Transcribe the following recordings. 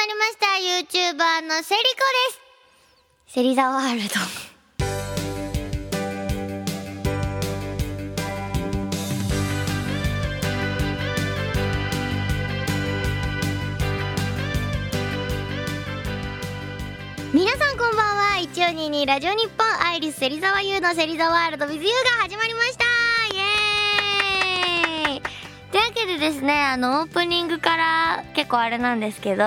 まりました。YouTuber のセリコです。セリザワールド。皆さんこんばんは。1422ラジオ日本アイリス芹沢優の芹沢ワールド with you が始まりました。でですねあのオープニングから結構あれなんですけど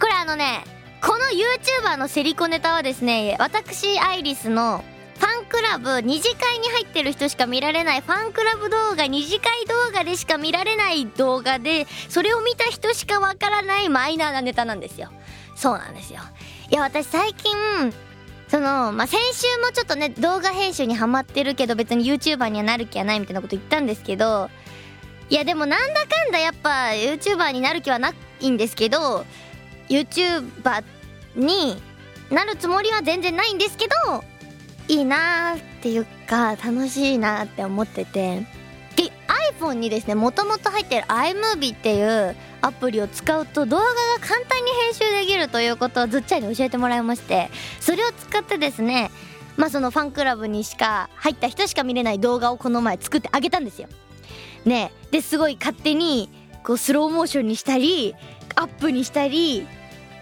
これあのねこの YouTuber のセリコネタはですね私アイリスのファンクラブ二次会に入ってる人しか見られないファンクラブ動画二次会動画でしか見られない動画でそれを見た人しかわからないマイナーなネタなんですよ。そうなんですよ。いや私最近そのまあ先週もちょっとね動画編集にハマってるけど別に YouTuber にはなる気はないみたいなこと言ったんですけどいやでもなんだかんだやっぱ YouTuber になる気はないんですけど YouTuber になるつもりは全然ないんですけどいいなーっていうか楽しいなって思っててで iPhone にですねもともと入ってる iMovie っていうアプリを使うと動画が簡単に編集できるということをずっちゃんに教えてもらいましてそれを使ってですねまあそのファンクラブにしか入った人しか見れない動画をこの前作ってあげたんですよ。ね。ですごい勝手にこうスローモーションにしたりアップにしたり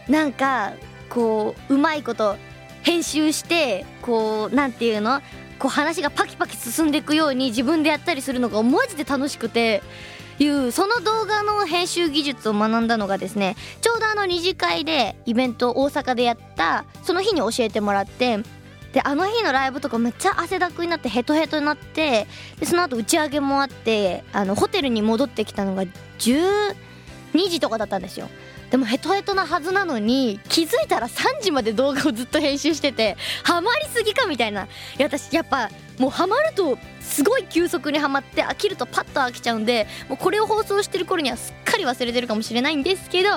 なんかこううまいこと編集してこうなんていうの？こう話がパキパキ進んでいくように自分でやったりするのがマジで楽しくていうその動画の編集技術を学んだのがですねちょうどあの二次会でイベント大阪でやったその日に教えてもらってであの日のライブとかめっちゃ汗だくになってヘトヘトになってでその後打ち上げもあってあのホテルに戻ってきたのが12時とかだったんですよ。でもヘトヘトなはずなのに気づいたら3時まで動画をずっと編集しててハマりすぎかみたいな。いや私やっぱもうハマるとすごい急速にはまって飽きるとパッと飽きちゃうんでもうこれを放送してる頃にはすっかり忘れてるかもしれないんですけど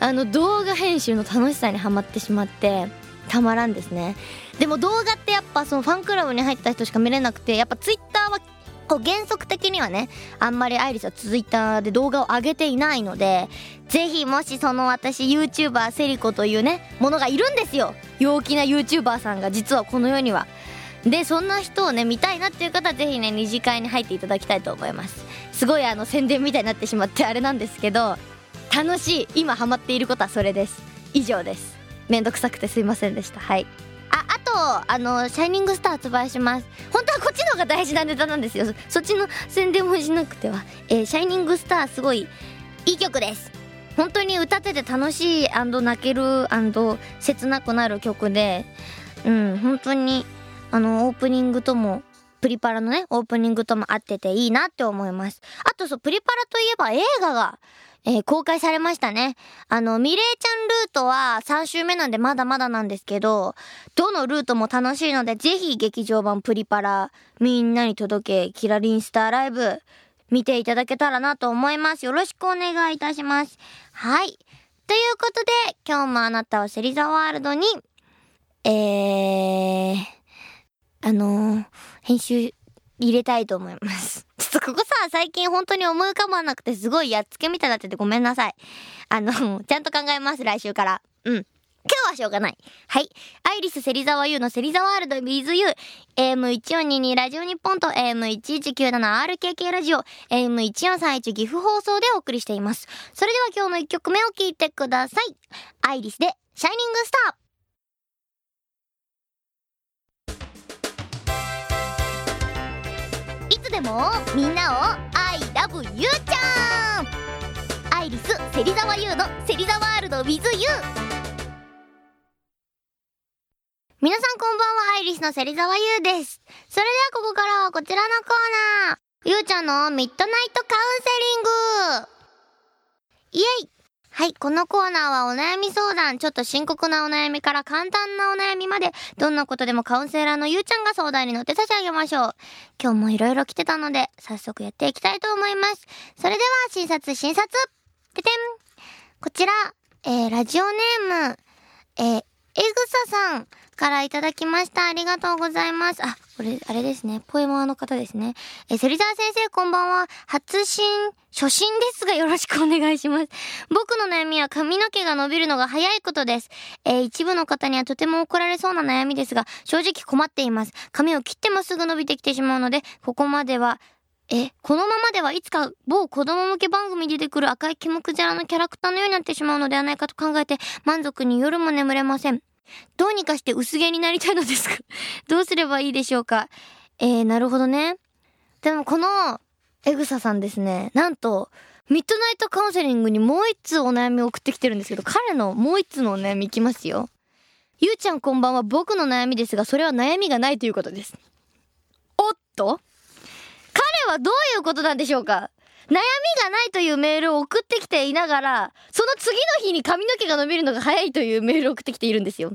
あの動画編集の楽しさにはまってしまってたまらんですね。でも動画ってやっぱそのファンクラブに入った人しか見れなくてやっぱツイッターはこう原則的にはねあんまりアイリスはツイッターで動画を上げていないのでぜひもしその私 YouTuber セリコというねものがいるんですよ。陽気な YouTuber さんが実はこの世には。でそんな人をね見たいなっていう方はぜひね二次会に入っていただきたいと思います。すごいあの宣伝みたいになってしまってあれなんですけど楽しい今ハマっていることはそれです。以上です。めんどくさくてすいませんでした。はい。ああとあのシャイニングスター発売します。本当はこっちの方が大事なネタなんですよ。そっちの宣伝もしなくては。えー、シャイニングスターすごいいい曲です。本当に歌ってて楽しい泣ける切なくなる曲で。うん本当にあのオープニングともプリパラのねオープニングとも合ってていいなって思います。あとそうプリパラといえば映画がえー、公開されましたね。あの、ミレイちゃんルートは3週目なんでまだまだなんですけど、どのルートも楽しいので、ぜひ劇場版プリパラ、みんなに届け、キラリンスターライブ、見ていただけたらなと思います。よろしくお願いいたします。はい。ということで、今日もあなたをセリザワールドに、えー、あのー、編集入れたいと思います。ここさ、最近本当に思い浮かばなくてすごいやっつけみたいになっててごめんなさい。あの、ちゃんと考えます、来週から。うん。今日はしょうがない。はい。アイリス芹沢優の芹沢ワールド with you。AM1422 ラジオ日本と AM1197RKK ラジオ、AM1431 岐阜放送でお送りしています。それでは今日の1曲目を聴いてください。アイリスで、シャイニングスター。でもみんなを I love you ちゃん。アイリス芹沢優の芹沢ワールド with you 皆さんこんばんはアイリスの芹沢優です。それではここからはこちらのコーナー。ゆうちゃんのミッドナイトカウンセリング。イエイ。はい、このコーナーはお悩み相談、ちょっと深刻なお悩みから簡単なお悩みまで、どんなことでもカウンセラーのゆうちゃんが相談に乗って差し上げましょう。今日もいろいろ来てたので、早速やっていきたいと思います。それでは、診察、診察ててんこちら、えー、ラジオネーム、えー、えぐささん、からいただきました。ありがとうございます。あ、これ、あれですね。ポエマーの方ですね。え、芹沢先生こんばんは。初心、初心ですがよろしくお願いします。僕の悩みは髪の毛が伸びるのが早いことです。えー、一部の方にはとても怒られそうな悩みですが、正直困っています。髪を切ってもすぐ伸びてきてしまうので、ここまでは、え、このままではいつか某子供向け番組に出てくる赤いキムクジャラのキャラクターのようになってしまうのではないかと考えて満足に夜も眠れません。どうにかして薄毛になりたいのですが どうすればいいでしょうか？えー、なるほどね。でもこの、エグサさんですね、なんと、ミッドナイトカウンセリングにもう一通お悩みを送ってきてるんですけど、彼のもう一通のお悩みいきますよ。ゆうちゃんこんばんは僕の悩みですが、それは悩みがないということです。おっと彼はどういうことなんでしょうか？悩みがないというメールを送ってきていながら、その次の日に髪の毛が伸びるのが早いというメールを送ってきているんですよ。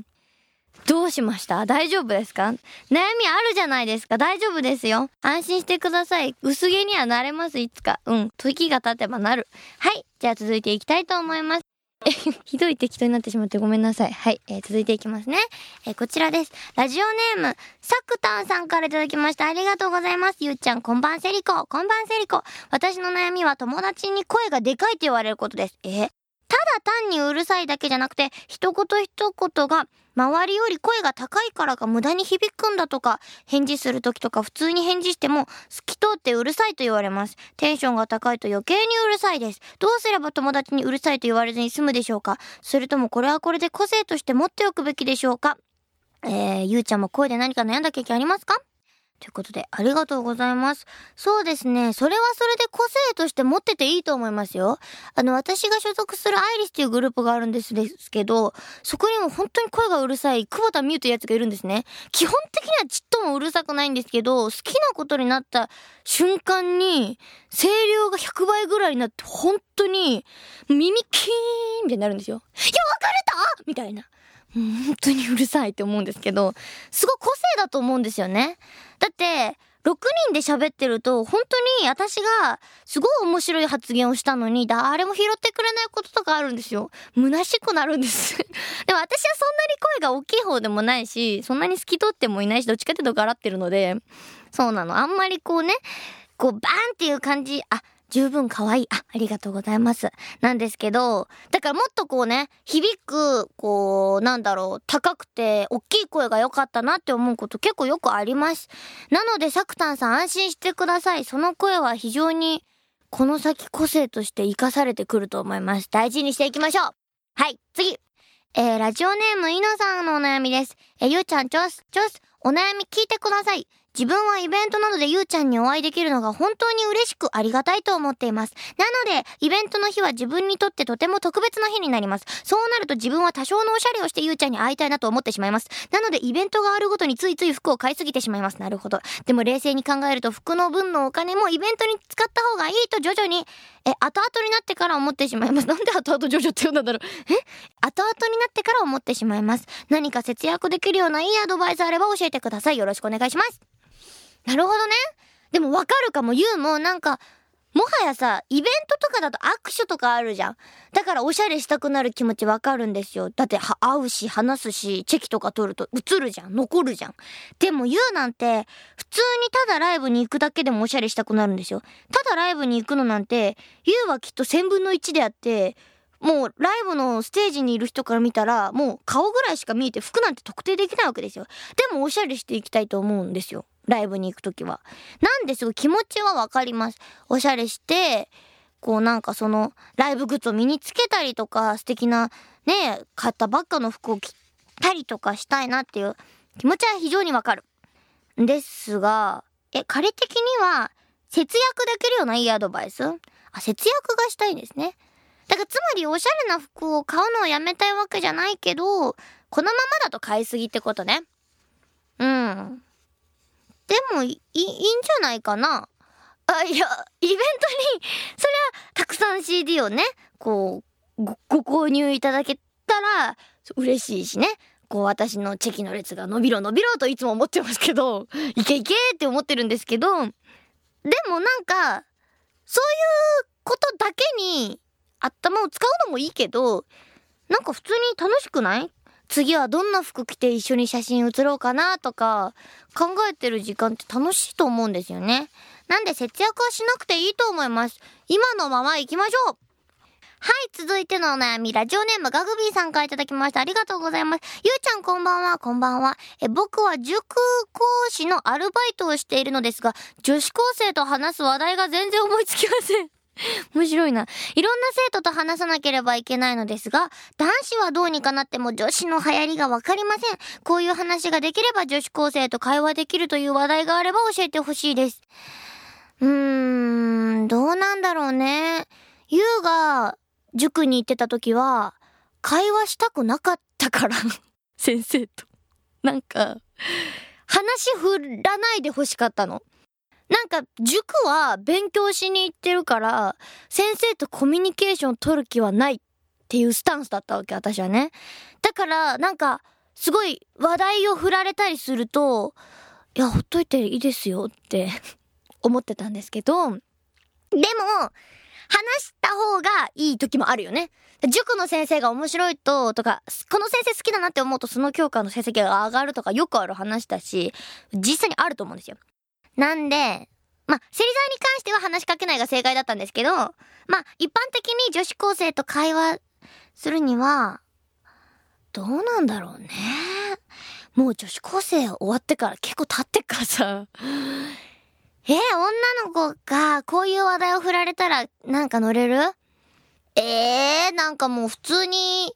どうしました？大丈夫ですか？悩みあるじゃないですか大丈夫ですよ。安心してください。薄毛にはなれます、いつか。うん。時が経てばなる。はい。じゃあ続いていきたいと思います。ひどい適当になってしまってごめんなさい。はい、えー、続いていきますね。えー、こちらです。ラジオネーム、サクタンさんから頂きました。ありがとうございます。ゆうちゃん、こんばんセリコ。こんばんセリコ。私の悩みは友達に声がでかいと言われることです。えただ単にうるさいだけじゃなくて、一言一言が周りより声が高いからが無駄に響くんだとか、返事する時とか普通に返事しても透き通ってうるさいと言われます。テンションが高いと余計にうるさいです。どうすれば友達にうるさいと言われずに済むでしょうかそれともこれはこれで個性として持っておくべきでしょうかえー、ゆうちゃんも声で何か悩んだ経験ありますか？ということで、ありがとうございます。そうですね。それはそれで個性として持ってていいと思いますよ。あの、私が所属するアイリスっていうグループがあるんですですけど、そこにも本当に声がうるさい、久保田美優というやつがいるんですね。基本的にはちっともうるさくないんですけど、好きなことになった瞬間に、声量が100倍ぐらいになって、本当に、耳キーンみたいになるんですよ。いや、別れた？みたいな。本当にうるさいって思うんですけど、すごい個性だと思うんですよね。だって、6人で喋ってると、本当に私がすごい面白い発言をしたのに、誰も拾ってくれないこととかあるんですよ。虚しくなるんです でも私はそんなに声が大きい方でもないし、そんなに透き通ってもいないし、どっちかっていうとガラってるので、そうなの。あんまりこうね、こうバーンっていう感じ、あ、十分可愛い。あ、ありがとうございます。なんですけど、だからもっとこうね、響く、こう、なんだろう、高くて、大きい声が良かったなって思うこと結構よくあります。なので、サクタンさん安心してください。その声は非常に、この先個性として活かされてくると思います。大事にしていきましょうはい、次えー、ラジオネーム、イノさんのお悩みです。えー、ゆうちゃん、ちょす、ちょす、お悩み聞いてください。自分はイベントなどでゆうちゃんにお会いできるのが本当に嬉しくありがたいと思っています。なので、イベントの日は自分にとってとても特別な日になります。そうなると自分は多少のおしゃれをしてゆうちゃんに会いたいなと思ってしまいます。なので、イベントがあるごとについつい服を買いすぎてしまいます。なるほど。でも冷静に考えると服の分のお金もイベントに使った方がいいと徐々に、え、後々になってから思ってしまいます。なんで後々徐々って言うんだろう。え？後々になってから思ってしまいます。何か節約できるようないいアドバイスあれば教えてください。よろしくお願いします。なるほどね。でもわかるかも、言うもなんか、もはやさ、イベントとかだと握手とかあるじゃん。だからおしゃれしたくなる気持ちわかるんですよ。だっては、会うし、話すし、チェキとか取ると映るじゃん。残るじゃん。でも言うなんて、普通にただライブに行くだけでもおしゃれしたくなるんですよ。ただライブに行くのなんて、言うはきっと千分の一であって、もうライブのステージにいる人から見たら、もう顔ぐらいしか見えて服なんて特定できないわけですよ。でもおしゃれしていきたいと思うんですよ。ライブに行くときは。なんですごい気持ちはわかります。おしゃれして、こうなんかそのライブグッズを身につけたりとか素敵なね、買ったばっかの服を着たりとかしたいなっていう気持ちは非常にわかる。ですが、え、彼的には節約できるようないいアドバイス？あ、節約がしたいんですね。だからつまりおしゃれな服を買うのをやめたいわけじゃないけど、このままだと買いすぎってことね。うん。でもいい、いんじゃないかなあ、いや、イベントに、それは、たくさん CD をね、こう、ご、ご購入いただけたら、嬉しいしね。こう、私のチェキの列が伸びろ伸びろといつも思ってますけど、いけいけって思ってるんですけど、でもなんか、そういうことだけに頭を使うのもいいけど、なんか普通に楽しくない？次はどんな服着て一緒に写真写ろうかなとか、考えてる時間って楽しいと思うんですよね。なんで節約はしなくていいと思います。今のまま行きましょうはい、続いてのお悩み、ラジオネームガグビーさんからいただきました。ありがとうございます。ゆうちゃんこんばんは、こんばんは。え、僕は塾講師のアルバイトをしているのですが、女子高生と話す話題が全然思いつきません。面白いな。いろんな生徒と話さなければいけないのですが、男子はどうにかなっても女子の流行りがわかりません。こういう話ができれば女子高生と会話できるという話題があれば教えてほしいです。うーん、どうなんだろうね。ゆうが塾に行ってた時は、会話したくなかったから 先生と。なんか、話振らないで欲しかったの。なんか、塾は勉強しに行ってるから、先生とコミュニケーション取る気はないっていうスタンスだったわけ、私はね。だから、なんか、すごい話題を振られたりすると、いや、ほっといていいですよって 思ってたんですけど、でも、話した方がいい時もあるよね。塾の先生が面白いと、とか、この先生好きだなって思うとその教科の成績が上がるとかよくある話だし、実際にあると思うんですよ。なんで、まあ、芹沢に関しては話しかけないが正解だったんですけど、まあ、一般的に女子高生と会話するには、どうなんだろうね。もう女子高生終わってから結構経ってっからさ、え、女の子がこういう話題を振られたらなんか乗れる？えー、なんかもう普通に、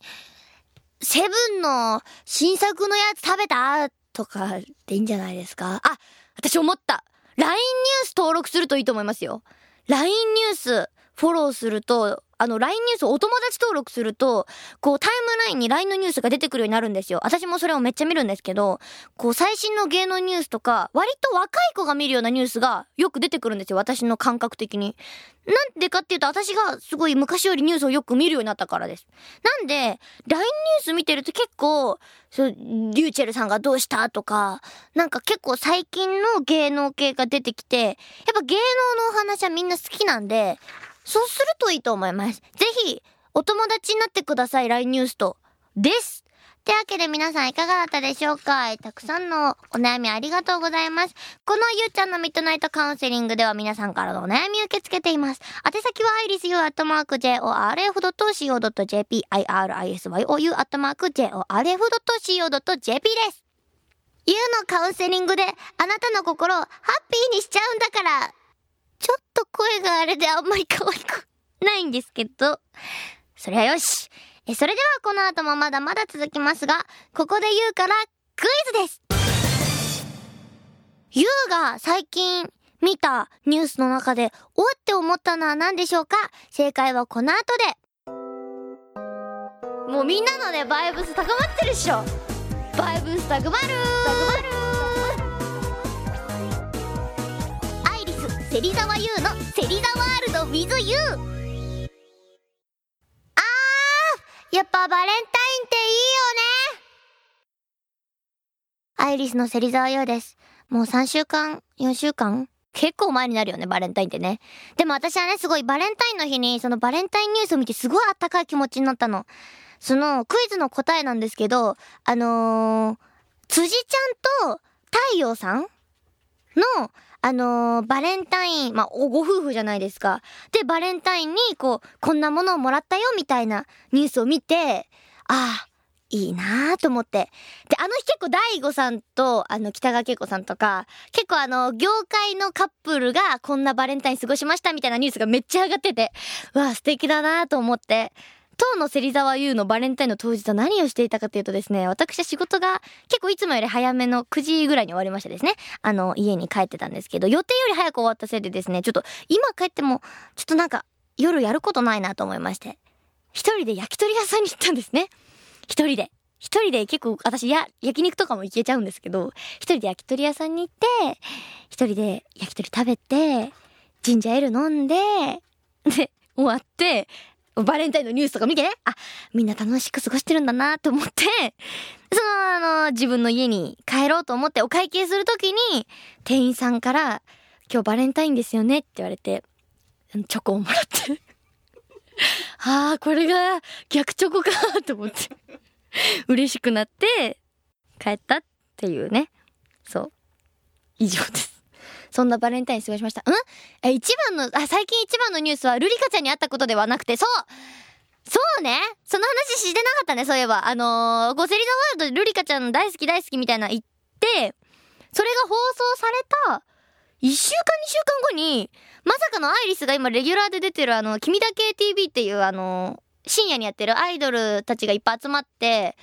セブンの新作のやつ食べた？とかでいいんじゃないですか？あ、私思った。!LINE ニュース登録するといいと思いますよ。LINE ニュースフォローすると、あの、LINE ニュースお友達登録すると、こう、タイムラインに LINE のニュースが出てくるようになるんですよ。私もそれをめっちゃ見るんですけど、こう、最新の芸能ニュースとか、割と若い子が見るようなニュースがよく出てくるんですよ。私の感覚的に。なんでかっていうと、私がすごい昔よりニュースをよく見るようになったからです。なんで、LINE ニュース見てると結構、そう、リューチェルさんがどうしたとか、なんか結構最近の芸能系が出てきて、やっぱ芸能のお話はみんな好きなんで、そうするといいと思います。ぜひ、お友達になってください、LINE ニュースと。です。ってわけで皆さんいかがだったでしょうか？たくさんのお悩みありがとうございます。このゆうちゃんのミッドナイトカウンセリングでは皆さんからのお悩み受け付けています。宛先はアイリスユーアットマーク JORF.CO.JP IRISYOU アットマーク JORF.CO.JP です。ゆうのカウンセリングであなたの心をハッピーにしちゃうんだからちょっと声があれであんまり可愛くないんですけど、それはよし。え、それではこの後もまだまだ続きますが、ここで言うからクイズですゆうが最近見たニュースの中で、おって思ったのは何でしょうか？正解はこの後で。もうみんなのね、バイブス高まってるっしょ。バイブス高まる高まる芹沢優の芹沢ワールド with you あーやっぱバレンタインっていいよねアイリスの芹沢優です。もう3週間、4週間？結構前になるよね、バレンタインってね。でも私はね、すごいバレンタインの日に、そのバレンタインニュースを見てすごいあったかい気持ちになったの。その、クイズの答えなんですけど、あのー、辻ちゃんと太陽さんの、あのー、バレンタイン、まあ、ご夫婦じゃないですか。で、バレンタインに、こう、こんなものをもらったよ、みたいなニュースを見て、ああ、いいなーと思って。で、あの日結構大悟さんと、あの、北川景子さんとか、結構あの、業界のカップルがこんなバレンタイン過ごしましたみたいなニュースがめっちゃ上がってて、うわ、素敵だなーと思って。当の芹沢優のバレンタインの当日は何をしていたかというとですね、私は仕事が結構いつもより早めの9時ぐらいに終わりましてですね、あの、家に帰ってたんですけど、予定より早く終わったせいでですね、ちょっと今帰っても、ちょっとなんか夜やることないなと思いまして、一人で焼き鳥屋さんに行ったんですね。一人で。一人で結構私や、焼肉とかも行けちゃうんですけど、一人で焼き鳥屋さんに行って、一人で焼き鳥食べて、ジンジャーエール飲んで、で、終わって、バレンタインのニュースとか見てね、あ、みんな楽しく過ごしてるんだなと思って、その、あの、自分の家に帰ろうと思ってお会計するときに、店員さんから、今日バレンタインですよねって言われて、チョコをもらって。ああ、これが逆チョコかと思って。嬉しくなって帰ったっていうね。そう。以上です。そんなバレンタイン過ごしました？ん？え、一番の、あ、最近一番のニュースは、ルリカちゃんに会ったことではなくて、そうそうねその話してなかったね、そういえば。あのー、ゴセリザワールドでルリカちゃん大好き大好きみたいな言って、それが放送された、一週間二週間後に、まさかのアイリスが今レギュラーで出てるあの、君だけ TV っていうあの、深夜にやってるアイドルたちがいっぱい集まって、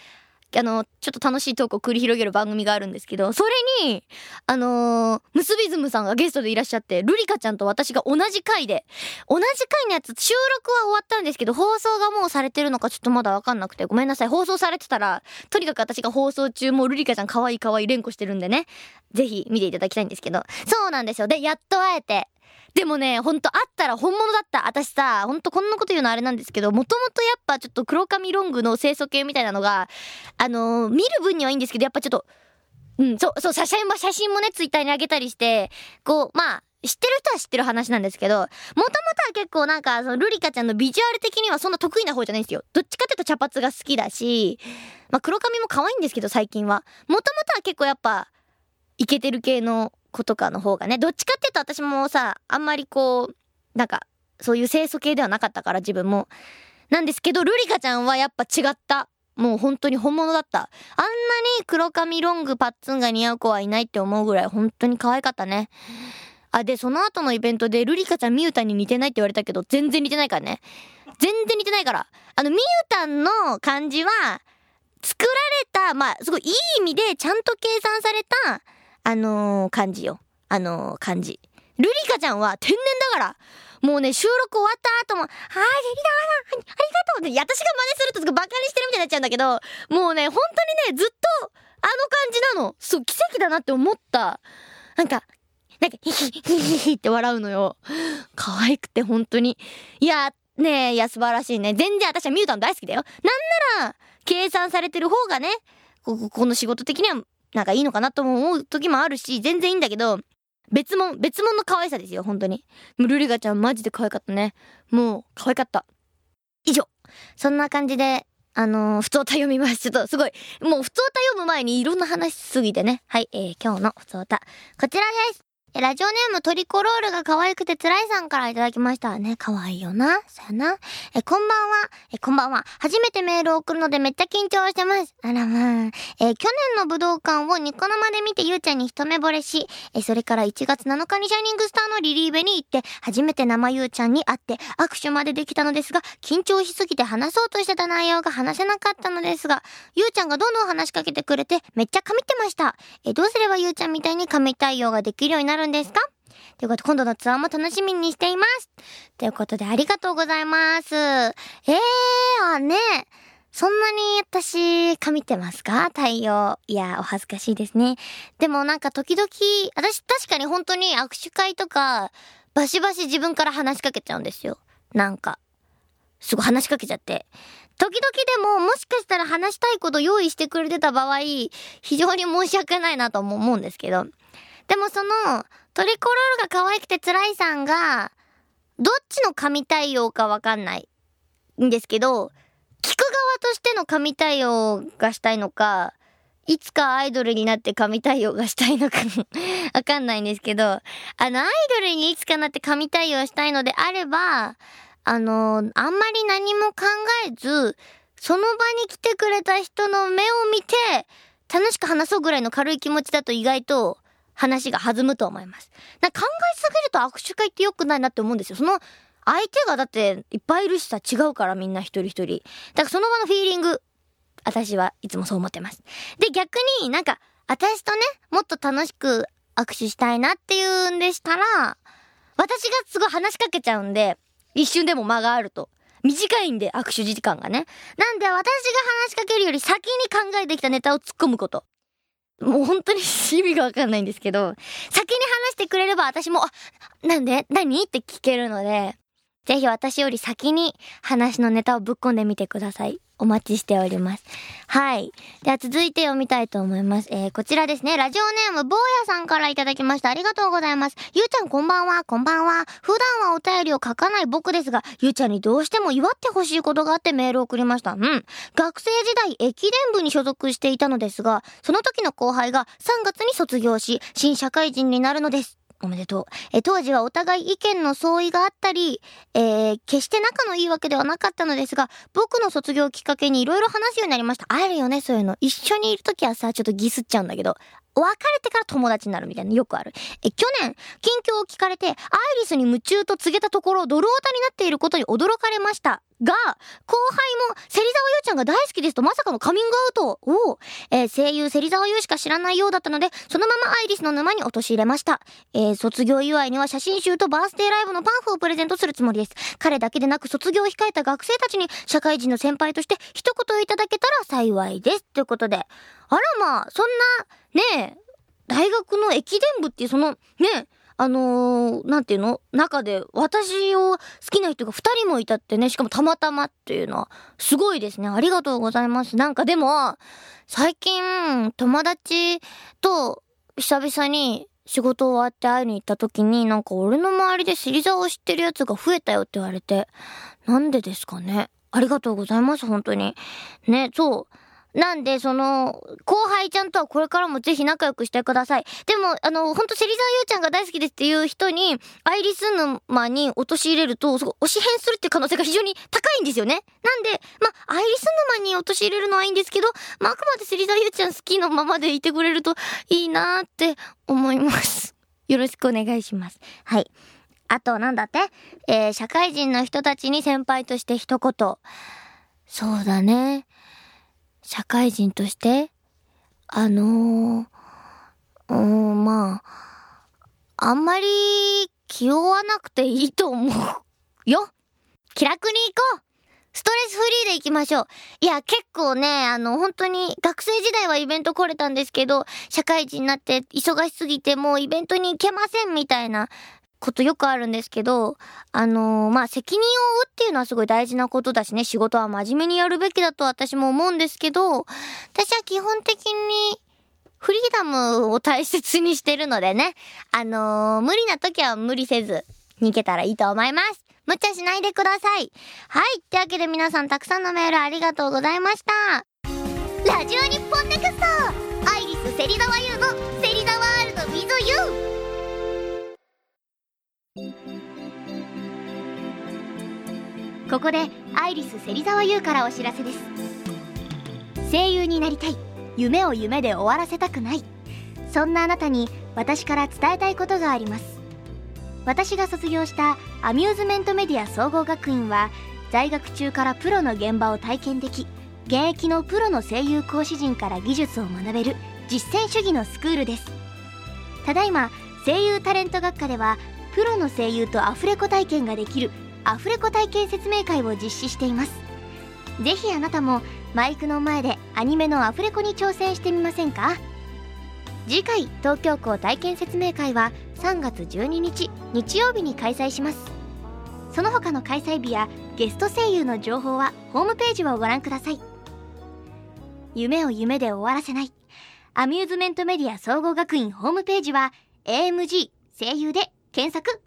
あの、ちょっと楽しいトークを繰り広げる番組があるんですけど、それに、あのー、ムスビズムさんがゲストでいらっしゃって、ルリカちゃんと私が同じ回で、同じ回のやつ、収録は終わったんですけど、放送がもうされてるのかちょっとまだわかんなくて、ごめんなさい。放送されてたら、とにかく私が放送中もうルリカちゃん可愛い可愛い連呼してるんでね、ぜひ見ていただきたいんですけど、そうなんですよ。で、やっと会えて、でもね、ほんとあったら本物だった。私さ、ほんとこんなこと言うのあれなんですけど、もともとやっぱちょっと黒髪ロングの清楚系みたいなのが、あのー、見る分にはいいんですけど、やっぱちょっと、うん、そう、そう、写真も、写真もね、ツイッターに上げたりして、こう、まあ、知ってる人は知ってる話なんですけど、もともとは結構なんか、そのルリカちゃんのビジュアル的にはそんな得意な方じゃないんですよ。どっちかっていうと茶髪が好きだし、まあ黒髪も可愛いんですけど、最近は。もともとは結構やっぱ、イケてる系の子とかの方がね、どっちかっていうと私もさ、あんまりこう、なんか、そういう清楚系ではなかったから自分も。なんですけど、ルリカちゃんはやっぱ違った。もう本当に本物だった。あんなに黒髪ロングパッツンが似合う子はいないって思うぐらい本当に可愛かったね。あ、で、その後のイベントでルリカちゃんミュータに似てないって言われたけど、全然似てないからね。全然似てないから。あの、ミュータンの感じは、作られた、まあ、すごいいい意味でちゃんと計算された、あのー、感じよ。あのー、感じ。ルリカちゃんは天然だから。もうね、収録終わった後も、はーい、ありがとうって、私が真似するとバカにしてるみたいになっちゃうんだけど、もうね、本当にね、ずっと、あの感じなの。そう、奇跡だなって思った。なんか、なんか、ヒヒヒヒヒって笑うのよ。可愛くて、本当に。いや、ねえ、いや、素晴らしいね。全然私はミュータン大好きだよ。なんなら、計算されてる方がね、ここの仕事的にはなんかいいのかなとも思う時もあるし、全然いいんだけど、別物、別物の可愛さですよ、本当に。ルリガちゃんマジで可愛かったね。もう、可愛かった。以上。そんな感じで、あのー、普通歌読みます。ちょっとすごい、もう普通歌読む前にいろんな話しすぎてね。はい、えー、今日の普通歌。こちらです。えラジオネームトリコロールが可愛くて辛いさんからいただきましたね。可愛いよな。さよな。え、こんばんは。え、こんばんは。初めてメールを送るのでめっちゃ緊張してます。あらまあ。え、去年の武道館をニコ生で見てゆうちゃんに一目惚れし、え、それから1月7日にシャイニングスターのリリーベに行って、初めて生ゆうちゃんに会って握手までできたのですが、緊張しすぎて話そうとしてた内容が話せなかったのですが、ゆうちゃんがどんどん話しかけてくれて、めっちゃ噛みってました。え、どうすればゆうちゃんみたいに噛み対応ができるようになるるんですかということで、今度のツアーも楽しみにしています。ということで、ありがとうございます。えー、あ、ねそんなに私、神ってますか？太陽。いや、お恥ずかしいですね。でもなんか時々、私確かに本当に握手会とか、バシバシ自分から話しかけちゃうんですよ。なんか、すごい話しかけちゃって。時々でも、もしかしたら話したいこと用意してくれてた場合、非常に申し訳ないなとも思うんですけど。でもその、トリコロールが可愛くて辛いさんが、どっちの神対応かわかんないんですけど、聞く側としての神対応がしたいのか、いつかアイドルになって神対応がしたいのか わかんないんですけど、あの、アイドルにいつかなって神対応したいのであれば、あの、あんまり何も考えず、その場に来てくれた人の目を見て、楽しく話そうぐらいの軽い気持ちだと意外と、話が弾むと思います。な考えすぎると握手会って良くないなって思うんですよ。その相手がだっていっぱいいるしさ違うからみんな一人一人。だからその場のフィーリング、私はいつもそう思ってます。で逆になんか私とね、もっと楽しく握手したいなっていうんでしたら、私がすごい話しかけちゃうんで、一瞬でも間があると。短いんで、握手時間がね。なんで私が話しかけるより先に考えてきたネタを突っ込むこと。もう本当に 意味がわかんないんですけど、先に話してくれれば私も、あ、なんで？何？って聞けるので、ぜひ私より先に話のネタをぶっ込んでみてください。お待ちしております。はい。では続いて読みたいと思います。えー、こちらですね。ラジオネーム、坊やさんからいただきました。ありがとうございます。ゆうちゃんこんばんは、こんばんは。普段はお便りを書かない僕ですが、ゆうちゃんにどうしても祝ってほしいことがあってメールを送りました。うん。学生時代、駅伝部に所属していたのですが、その時の後輩が3月に卒業し、新社会人になるのです。おめでとう。え、当時はお互い意見の相違があったり、えー、決して仲のいいわけではなかったのですが、僕の卒業をきっかけにいろいろ話すようになりました。会えるよね、そういうの。一緒にいるときはさ、ちょっとギスっちゃうんだけど、別れてから友達になるみたいなよくある。え、去年、近況を聞かれて、アイリスに夢中と告げたところ、ドルオになっていることに驚かれました。が、後輩も、芹沢優ちゃんが大好きですとまさかのカミングアウトを、えー、声優芹沢優しか知らないようだったので、そのままアイリスの沼に陥れました。えー、卒業祝いには写真集とバースデーライブのパンフをプレゼントするつもりです。彼だけでなく卒業を控えた学生たちに、社会人の先輩として一言いただけたら幸いです。ということで。あらまあ、そんな、ねえ、大学の駅伝部っていうその、ねえ、あのー、なんていうの中で私を好きな人が二人もいたってね、しかもたまたまっていうのは、すごいですね。ありがとうございます。なんかでも、最近、友達と久々に仕事終わって会いに行った時に、なんか俺の周りで芹沢を知ってるやつが増えたよって言われて、なんでですかね。ありがとうございます、本当に。ね、そう。なんで、その、後輩ちゃんとはこれからもぜひ仲良くしてください。でも、あの、ほんと、芹沢優ちゃんが大好きですっていう人に、アイリス沼に陥れると、そこ、押し変するっていう可能性が非常に高いんですよね。なんで、ま、アイリス沼に陥れるのはいいんですけど、まあ、あくまで芹沢優ちゃん好きのままでいてくれるといいなーって思います。よろしくお願いします。はい。あと、なんだって？えー、社会人の人たちに先輩として一言。そうだね。社会人として、あのー、うん、まあ、あんまり気負わなくていいと思うよ。気楽に行こうストレスフリーで行きましょう。いや、結構ね、あの、本当に、学生時代はイベント来れたんですけど、社会人になって忙しすぎてもうイベントに行けませんみたいなことよくあるんですけど、あのー、まあ、責任を負うっていうのはすごい大事なことだしね、仕事は真面目にやるべきだと私も思うんですけど、私は基本的に、フリーダムを大切にしてるのでね、あのー、無理な時は無理せず、逃げたらいいと思います。無茶しないでください。はい。ってわけで皆さんたくさんのメールありがとうございました。ラジオ日本ネクストアイリス芹沢優の芹沢ワここでアイリス芹沢優からお知らせです。声優になりたい。夢を夢で終わらせたくない。そんなあなたに私から伝えたいことがあります。私が卒業したアミューズメントメディア総合学院は在学中からプロの現場を体験でき現役のプロの声優講師陣から技術を学べる実践主義のスクールです。ただいま声優タレント学科ではプロの声優とアフレコ体験ができるアフレコ体験説明会を実施しています。ぜひあなたもマイクの前でアニメのアフレコに挑戦してみませんか？次回東京校体験説明会は3月12日日曜日に開催します。その他の開催日やゲスト声優の情報はホームページをご覧ください。夢を夢で終わらせない。アミューズメントメディア総合学院ホームページは AMG 声優で検索。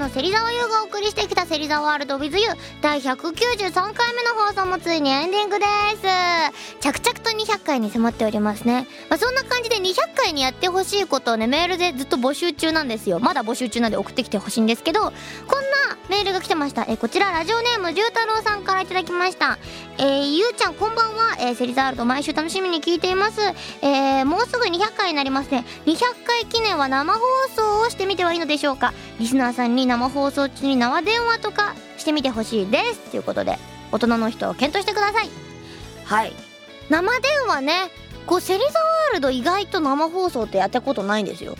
の芹沢優がお送りしてきた芹沢ワールド with you 第193回目の放送もついにエンディングです。着々と200回に迫っておりますね、まあ、そんな感じで200回にやってほしいことをねメールでずっと募集中なんですよ。まだ募集中なんで送ってきてほしいんですけどこんなメールが来てました。えこちらラジオネームじゅうたろうさんから頂きました。えー、ゆうちゃんこんばんは、えー、芹沢ワールド毎週楽しみに聞いています。えー、もうすぐ200回になりますね。200回記念は生放送をしてみてはいいのでしょうか。リスナーさんに生放送中に生電話とかしてみてほしいです。ということで大人の人を検討してください。はい。生電話ねこうセリザワールド意外と生放送ってやったことないんですよ。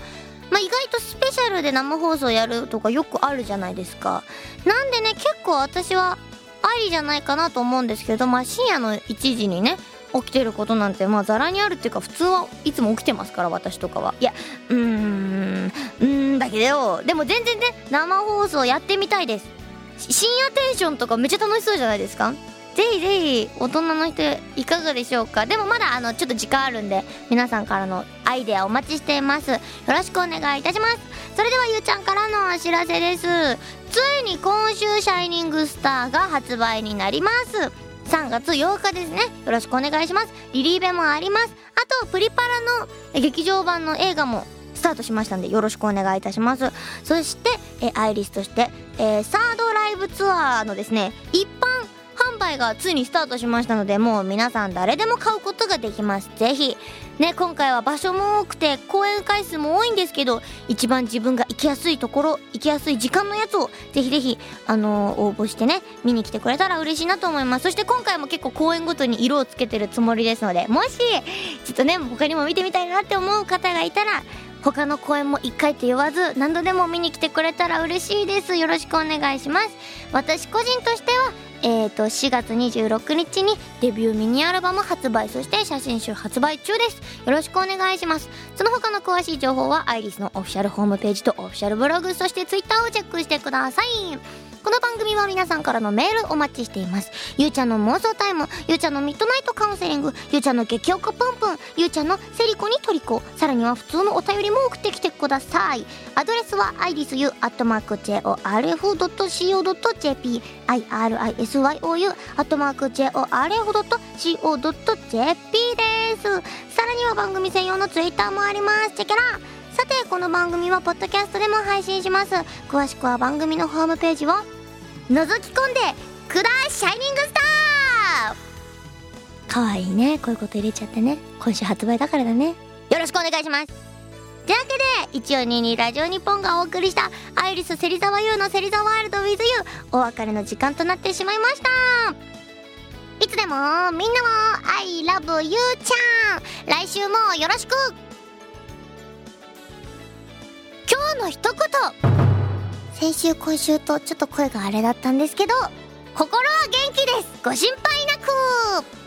まあ意外とスペシャルで生放送やるとかよくあるじゃないですか。なんでね結構私はありじゃないかなと思うんですけどまあ深夜の1時にね起きてることなんてまあざらにあるっていうか普通はいつも起きてますから私とかは。いやうーんうーんだけどでも全然ね生放送やってみたいです。深夜テンションとかめっちゃ楽しそうじゃないですか？ぜひぜひ大人の人いかがでしょうか？でもまだあのちょっと時間あるんで皆さんからのアイデアお待ちしています。よろしくお願いいたします。それではゆうちゃんからのお知らせです。ついに今週シャイニングスターが発売になります。3月8日ですね。よろしくお願いします。リリーベもあります。あとプリパラの劇場版の映画もスタートしましたんでよろしくお願いいたします。そしてえアイリスとして、えーサードライブツアーのですね一般販売がついにスタートしましたのでもう皆さん誰でも買うことができます。ぜひ。ね今回は場所も多くて公演回数も多いんですけど一番自分が行きやすいところ行きやすい時間のやつをぜひぜひあのー応募してね見に来てくれたら嬉しいなと思います。そして今回も結構公演ごとに色をつけてるつもりですのでもしちょっとね他にも見てみたいなって思う方がいたら他の公演も1回って言わず何度でも見に来てくれたら嬉しいです。よろしくお願いします。私個人としてはえー、と4月26日にデビューミニアルバム発売そして写真集発売中です。よろしくお願いします。その他の詳しい情報はアイリスのオフィシャルホームページとオフィシャルブログそしてツイッターをチェックしてください。この番組は皆さんからのメールお待ちしています。ゆうちゃんの妄想タイムゆうちゃんのミッドナイトカウンセリングゆうちゃんの激おこぷんぷんゆうちゃんのセリコにトリコさらには普通のお便りも送ってきてください。アドレスは irisu.jorf.co.jp irisyou アットマーク jorf.co.jp です。さらには番組専用のツイッターもあります。チェケラさてこの番組はポッドキャストでも配信します。詳しくは番組のホームページを覗き込んでくだシャイニングスター。かわいいねこういうこと入れちゃってね。今週発売だからだね。よろしくお願いします。というわけで1422ラジオ日本がお送りしたアイリス芹沢優の芹沢ワールド with you お別れの時間となってしまいました。いつでもみんなも I love you ちゃん。来週もよろしく。の一言。先週今週とちょっと声があれだったんですけど心は元気です。ご心配なく。